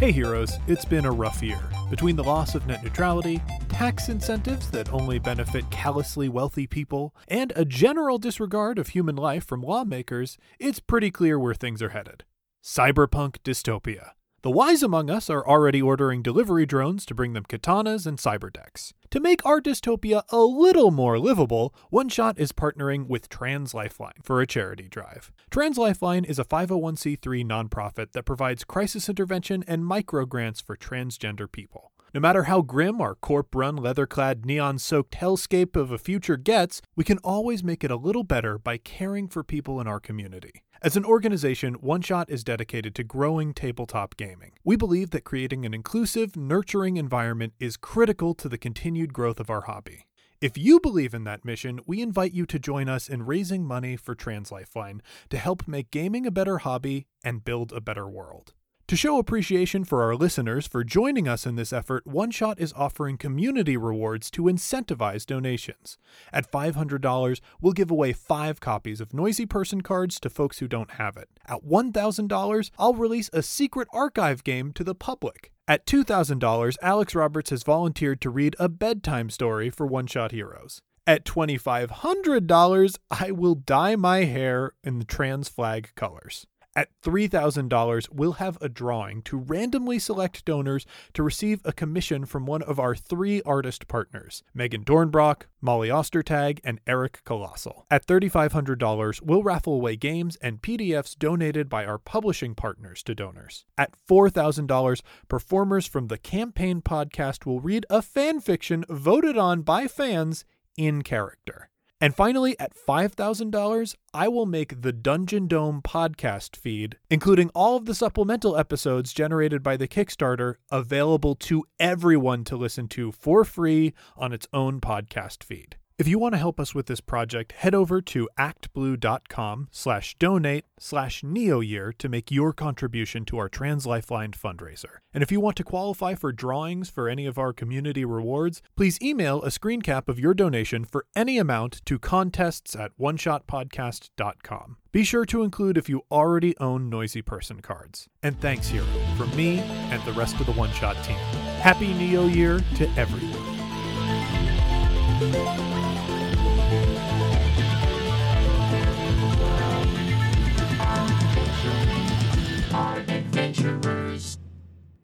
Hey heroes, it's been a rough year. Between the loss of net neutrality, tax incentives that only benefit callously wealthy people, and a general disregard of human life from lawmakers, it's pretty clear where things are headed. Cyberpunk dystopia. The wise among us are already ordering delivery drones to bring them katanas and cyberdecks. To make our dystopia a little more livable, One Shot is partnering with Trans Lifeline for a charity drive. Trans Lifeline is a 501c3 nonprofit that provides crisis intervention and micro grants for transgender people. No matter how grim our corp run, leather clad, neon soaked hellscape of a future gets, we can always make it a little better by caring for people in our community. As an organization, One Shot is dedicated to growing tabletop gaming. We believe that creating an inclusive, nurturing environment is critical to the continued growth of our hobby. If you believe in that mission, we invite you to join us in raising money for Trans Lifeline to help make gaming a better hobby and build a better world. To show appreciation for our listeners for joining us in this effort, One Shot is offering community rewards to incentivize donations. At $500, we'll give away five copies of Noisy Person cards to folks who don't have it. At $1,000, I'll release a secret archive game to the public. At $2,000, Alex Roberts has volunteered to read a bedtime story for One Shot Heroes. At $2,500, I will dye my hair in the trans flag colors. At $3,000, we'll have a drawing to randomly select donors to receive a commission from one of our three artist partners Megan Dornbrock, Molly Ostertag, and Eric Colossal. At $3,500, we'll raffle away games and PDFs donated by our publishing partners to donors. At $4,000, performers from the Campaign podcast will read a fan fiction voted on by fans in character. And finally, at $5,000, I will make the Dungeon Dome podcast feed, including all of the supplemental episodes generated by the Kickstarter, available to everyone to listen to for free on its own podcast feed. If you want to help us with this project, head over to actblue.com slash donate slash neoyear to make your contribution to our Trans Lifeline fundraiser. And if you want to qualify for drawings for any of our community rewards, please email a screen cap of your donation for any amount to contests at oneshotpodcast.com. Be sure to include if you already own Noisy Person cards. And thanks, Hero, from me and the rest of the One Shot team. Happy Neo Year to everyone. Música